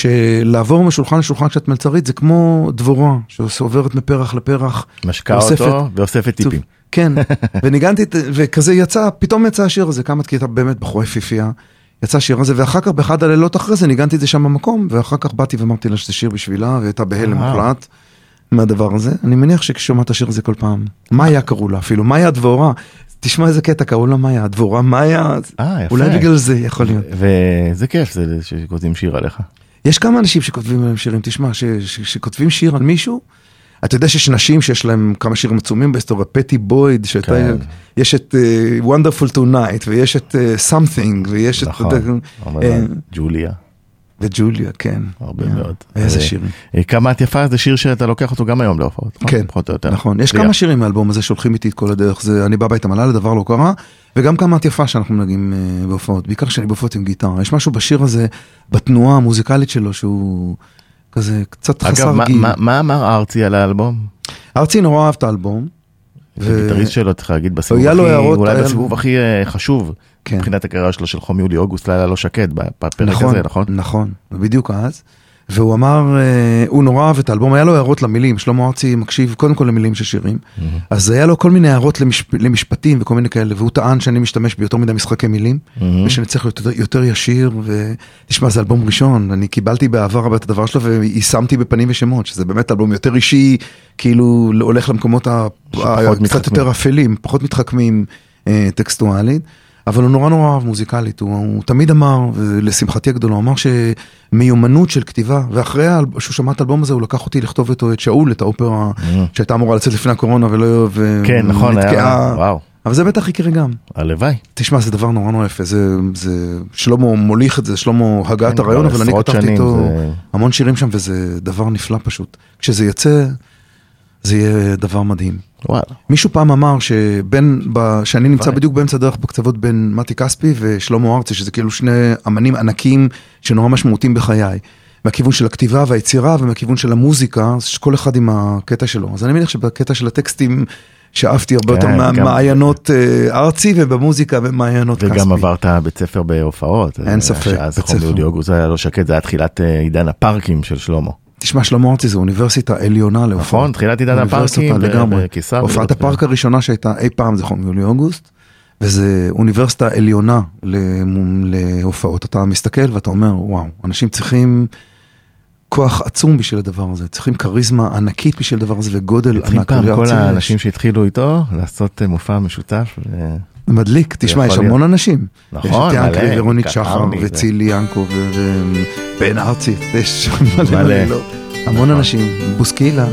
שלעבור משולחן לשולחן כשאת מלצרית זה כמו דבורה, שעוברת מפרח לפרח.
משקה
ואוספת-
אותו ואוספת טיפים.
כן, [laughs] וניגנתי, וכזה יצא, פתאום יצא השיר הזה, כמה כי הייתה באמת בחורה יפיפייה. יצא השיר הזה, ואחר כך באחד הלילות אחרי זה ניגנתי את זה שם במקום, ואחר כך באתי ואמרתי לה שזה שיר בשבילה, והיא הייתה בהלם
וואו.
מוחלט מהדבר הזה. אני מניח שכששומע את השיר הזה כל פעם, מאיה קראו לה אפילו, מאיה הדבורה. תשמע איזה קטע, קראו לה מאיה, הדבורה מאיה,
אה.
אולי בגלל זה יכול להיות.
וזה כיף, זה שכותבים שיר עליך.
יש כמה אנשים שכותבים עליהם שירים, תשמע, שכותבים שיר על מישהו, אתה יודע שיש נשים שיש להם כמה שירים עצומים בהיסטוריה, פטי בויד, שהייתה,
כן.
יש את uh, Wonderful Tonight, ויש את uh, Something, ויש את...
נכון. אבל ג'וליה,
וג'וליה, כן.
הרבה
אה,
מאוד.
איזה
אה,
שירים.
אה, כמה את יפה זה שיר שאתה לוקח אותו גם היום להופעות.
כן,
פחות או יותר.
נכון. יש. כמה שירים מהאלבום הזה שהולכים איתי את כל הדרך, זה אני בא הביתה מלא לדבר לא קרה, וגם כמה את יפה שאנחנו מנגנים אה, בהופעות, בעיקר כשאני בהופעות עם גיטרה. יש משהו בשיר הזה, בתנועה המוזיקלית שלו, שהוא כזה קצת
אגב,
חסר
מה-
גיל.
מה- מה אמר ארצי על האלבום?
ארצי נורא אהב את האלבום. ו-
הגיטריסט שלו צריך להגיד בסיבוב הכי, אולי בסיבוב הכי חשוב,
כן.
מבחינת הקריירה שלו של חום יולי אוגוסט, לילה לא שקט, בפרק הזה, נכון?
נכון, בדיוק אז. והוא אמר, אה, הוא נורא אהב את האלבום, היה לו הערות למילים, שלמה ארצי מקשיב קודם כל למילים של שירים, אז היה לו כל מיני הערות למשפ, למשפטים וכל מיני כאלה, והוא טען שאני משתמש ביותר מדי משחקי מילים, ושאני צריך להיות יותר, יותר ישיר, ותשמע, זה אלבום ראשון, אני קיבלתי באהבה רבה את הדבר שלו, ויישמתי בפנים ושמות, שזה באמת אלבום יותר אישי, כאילו הולך למקומות ה- ה- קצת. יותר אפלים, פחות מתחכמים אה, טקסטואלית. אבל הוא נורא נורא אהב מוזיקלית, הוא, הוא תמיד אמר, ולשמחתי הגדולה, הוא אמר שמיומנות של כתיבה, ואחרי שהוא שמע את האלבום הזה, הוא לקח אותי לכתוב איתו את שאול, את האופרה שהייתה אמורה לצאת לפני הקורונה ולא... ו-
Mm. כן, נכון, היה-
נתקעה.
וואו.
אבל זה בטח יקרה גם.
הלוואי.
תשמע, זה דבר נורא נורא יפה, זה, זה, שלמה מוליך את זה, שלמה הגה את
כן,
הרעיון, אבל אני כתבתי איתו
זה-
המון שירים שם, וזה דבר נפלא פשוט. כשזה יצא, זה יהיה דבר מדהים.
וואלה.
מישהו פעם אמר שבין, ב- שאני נמצא. בדיוק באמצע הדרך בקצוות בין מתי כספי ושלמה ארצי, שזה כאילו שני אמנים ענקים שנורא משמעותיים בחיי. מהכיוון של הכתיבה והיצירה ומהכיוון של המוזיקה, כל אחד עם הקטע שלו. אז אני מניח שבקטע של הטקסטים שאפתי הרבה יותר
כן, גם-
מהמעיינות אה, ארצי ובמוזיקה במעיינות כספי.
וגם עברת בית ספר בהופעות.
אין ספק,
שאז
בית
חום
ספר.
יולי אוגוסט זה היה לא שקט, זה היה תחילת אה, עידן הפארקים של שלמה.
תשמע, שלמה ארצי זה אוניברסיטה עליונה להופעות.
נכון, תחילת עידן הפארקים
לגמרי. הופעת. הפארק הראשונה שהייתה אי פעם זה חום יולי אוגוסט, וזה אוניברסיטה עליונה להופעות. אתה מסתכל ואתה אומר, וואו, אנשים צריכים כוח עצום בשביל הדבר הזה, צריכים כריזמה ענקית בשביל הדבר הזה וגודל ענק.
פעם כל
לארצי יש.
האנשים שהתחילו איתו לעשות אה, מופע משותף.
מדליק, תשמע, יש. המון אנשים.
נכון,
יש את
מלא,
ורונית
קטרני
שחר וצילי ינקו ובן ארצי, יש מלא
מלא.
מלא, לא. המון
נכון.
אנשים, בוסקילה,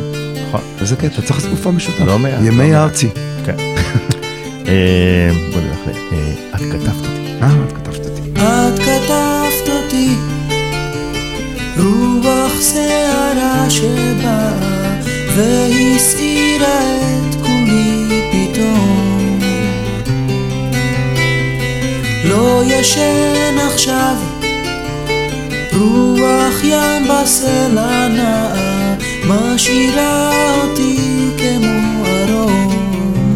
נכון.
איזה קטע, צריך לעשות מופע משותף.
לא מעט, לא
ימי
מעט.
ארצי.
כן. [laughs] אה, בוא נלך ל... אה, את כתבת אותי.
אה, את כתבת אותי.
את כתבת אותי, רוח שערה שבאה והסעירה את כולי לא ישן עכשיו, רוח ים בסלע נעה, משאירה אותי כמו ארון.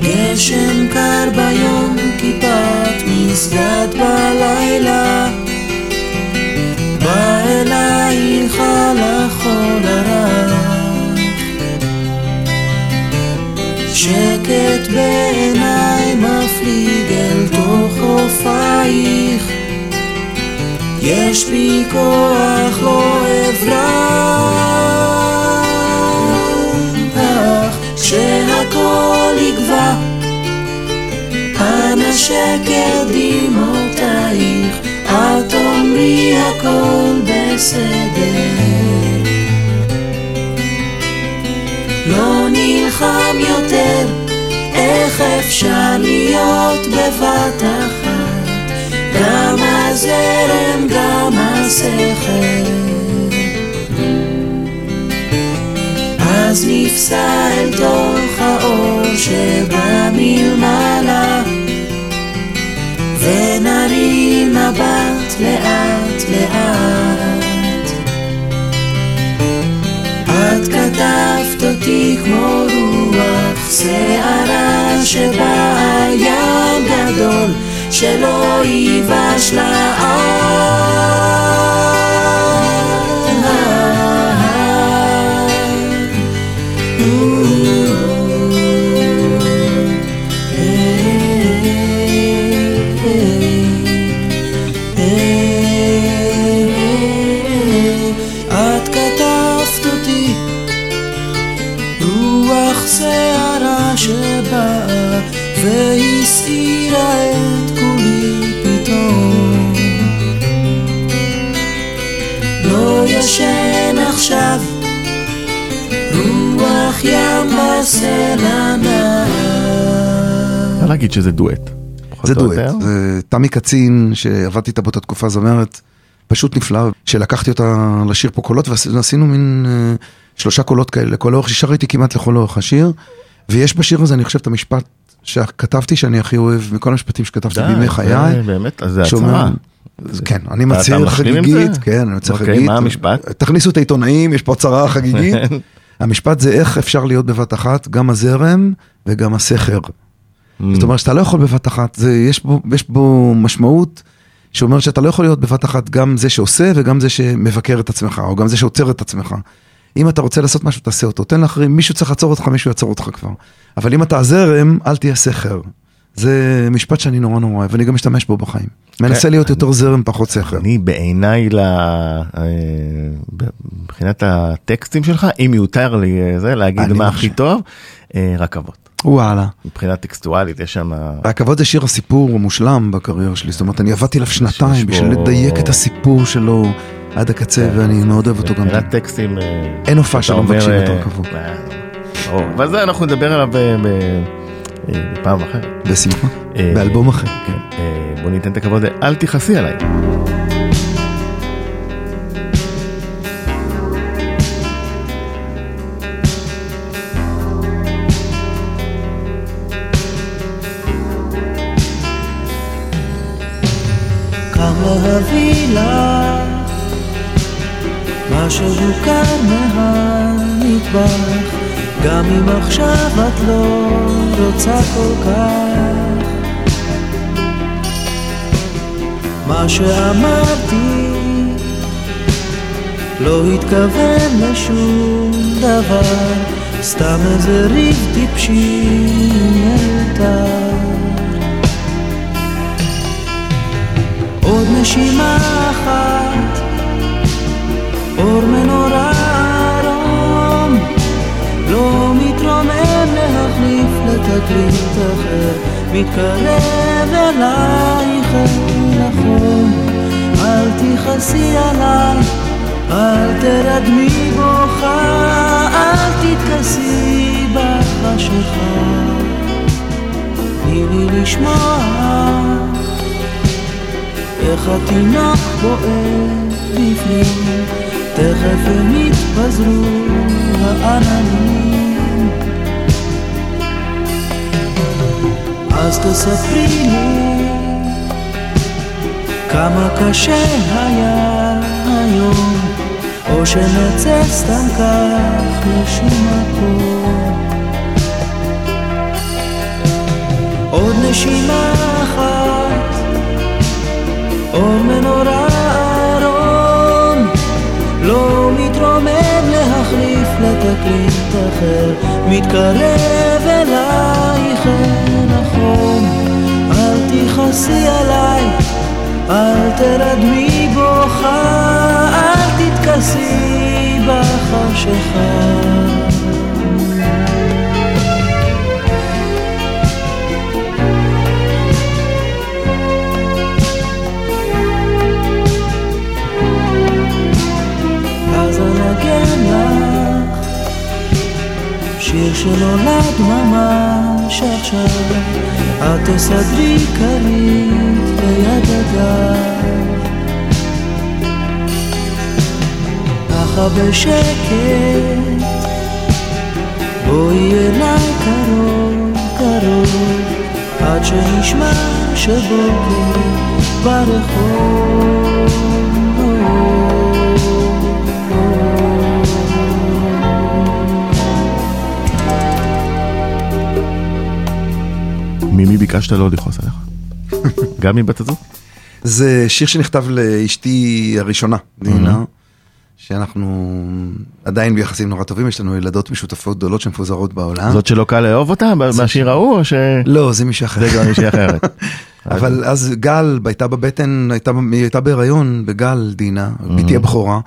גשם קר ביום, כיפת מסגד בלילה. בא אלייך לחול הרך. שקט בעיניי חופייך. יש בי כוח לא אברח, כשהכל יגבע, אנא שקר דמעותייך, אל תאמרי הכל בסדר. לא נלחם יותר, איך אפשר להיות בבת אחת, הזרם, גם השכל. אז נפסע אל תוך האור שבא מלמעלה ונרים מבט לאט לאט את כתבת אותי כמו רוח שערה שבאה ים גדול שלא ייבש לעד
להגיד שזה דואט.
זה דואט, תמי קצין שעבדתי איתה באותה תקופה זמרת, פשוט נפלא, שלקחתי אותה לשיר פה קולות ועשינו מין אה, שלושה קולות כאלה, לכל אורך, ששרתי כמעט לכל אורך השיר, ויש בשיר הזה אני חושב את המשפט שכתבתי שאני הכי אוהב מכל המשפטים שכתבתי בימי חיי.
באמת, אז זה
שאומר-
הצהרה.
כן, אני מצהיר חגיגית? כן, אני מצהיר
אוקיי,
חגיגית.
מה המשפט?
תכניסו את העיתונאים, יש פה הצהרה חגיגית. [laughs] המשפט זה איך אפשר להיות בבת אחת, גם הזרם וגם הסכר. זאת אומרת שאתה לא יכול בבת אחת, זה, יש, בו, יש בו משמעות שאומרת שאתה לא יכול להיות בבת אחת גם זה שעושה וגם זה שמבקר את עצמך, או גם זה שעוצר את עצמך. אם אתה רוצה לעשות משהו, תעשה אותו. תן לאחרים, מישהו צריך לעצור אותך, מישהו יעצור אותך כבר. אבל אם אתה הזרם, אל תהיה סכר. זה משפט שאני נורא נורא אוהב, ואני גם משתמש בו בחיים. מנסה להיות יותר זרם, פחות סכר.
אני בעיניי, אה, מבחינת הטקסטים שלך, אם יותר לי אה, זה, להגיד מה. הכי טוב, אה, רכבות.
וואלה.
מבחינה טקסטואלית יש שם...
הכבוד זה שיר הסיפור המושלם בקריירה שלי, זאת אומרת, אני עבדתי עליו שנתיים בשביל לדייק את הסיפור שלו עד הקצה, ואני מאוד אוהב אותו גם.
מבחינת טקסטים... אה,
אין הופעה שלא מבקשים
אה,
הרכבות.
אה, ברור. אבל זה אנחנו נדבר עליו אה, בפעם אחרת.
בשמחה.
אה,
באלבום אחר.
כן, אה, בוא ניתן את הכבוד, אל תכעסי עליי.
להביא לך מה שהוכר מהמטבח גם אם עכשיו את לא רוצה כל כך. מה שאמרתי לא התכוון לשום דבר סתם איזה ריב טיפשי מיותר עוד נשימה אחת, אור מנורה ארום, לא מתרומם להחליף לתקליט אחר, מתקרב אלייך אל החום, אל תכעסי עליי, אל תרדמי בוכה, אל תתכסי בחשיכה, תני לי לשמוע איך התינוק בועט בפנים, תכף הם יתפזרו העננים. אז תספרי לי כמה קשה היה היום, או שנצא סתם כך לשום מקום. עוד נשימה אחת אור מנורה ארום לא מתרומם להחליף לתקליט אחר. מתקרב אלייך אל החום. אל תכעסי עליי אל תרדמי בוכה אל תתכסי בחשיכה שנולד ממש עכשיו את תסדרי כרית ליד הגב ככה בשקט בואי אליי קרוב קרוב עד שנשמע שבוקר ברחוב
ממי ביקשת לא לכעוס עליך? גם מבת הזוג?
זה שיר שנכתב לאשתי הראשונה, דינה, שאנחנו עדיין ביחסים נורא טובים, יש לנו ילדות משותפות גדולות שמפוזרות בעולם.
זאת שלא קל לאהוב אותה מהשיר ההוא או ש...
לא, זה מישהו אחר.
זה כבר מישהי אחרת. [laughs]
אבל אז גל הייתה בבטן, היא הייתה בהיריון בגל דינה, בתי הבכורה,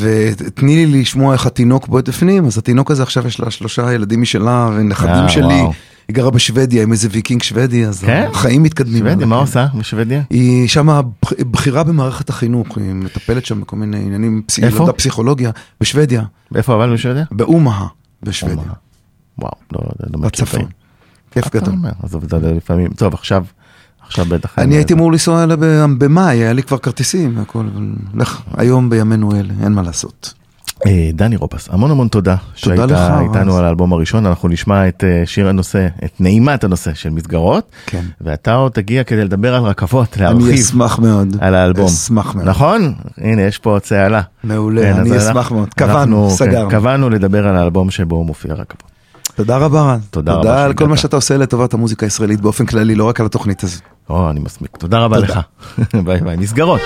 ותני לי לשמוע איך התינוק בועט בפנים, אז התינוק הזה עכשיו יש לה שלושה ילדים משלה ונכדים
אה,
שלי. היא גרה בשוודיה עם איזה ויקינג שוודי, אז
כן?
החיים מתקדמים.
שוודיה, מה. עושה בשוודיה?
היא שם בכירה במערכת החינוך, היא מטפלת שם בכל מיני עניינים,
איפה?
למדה פסיכולוגיה, בשוודיה,
איפה אבל בשוודיה?
באומה, בשוודיה,
וואו, לא, לא, לא מכיר את
בצפון. כיף
אתה
גדול.
עזוב את זה לפעמים, טוב עכשיו, עכשיו בטח.
אני הייתי אמור לנסוע אליה ב- במאי, היה לי כבר כרטיסים והכל, אבל לך, היום בימינו אלה, אין מה לעשות.
אה, דני רופס, המון המון תודה.
תודה
שהיית
לך,
איתנו
רז.
על האלבום הראשון, אנחנו נשמע את אה, שיר הנושא, את נעימת הנושא של מסגרות,
כן.
ואתה עוד תגיע כדי לדבר על רכבות,
אני
להרחיב
אשמח מאוד.
על האלבום.
אשמח מאוד.
נכון? הנה, יש פה צהלה.
מעולה,
כן, אז
אני
אנחנו-
אשמח מאוד.
אנחנו,
קבענו,
כן,
סגרנו.
קבענו לדבר על האלבום שבו מופיע רכבות.
תודה רבה רן.
תודה רבה
תודה על כל. מה שאתה עושה לטובת המוזיקה הישראלית באופן כללי, לא רק על התוכנית הזו.
או, אני מסמיק. תודה רבה
תודה.
לך. [laughs] ביי ביי. נסגרות.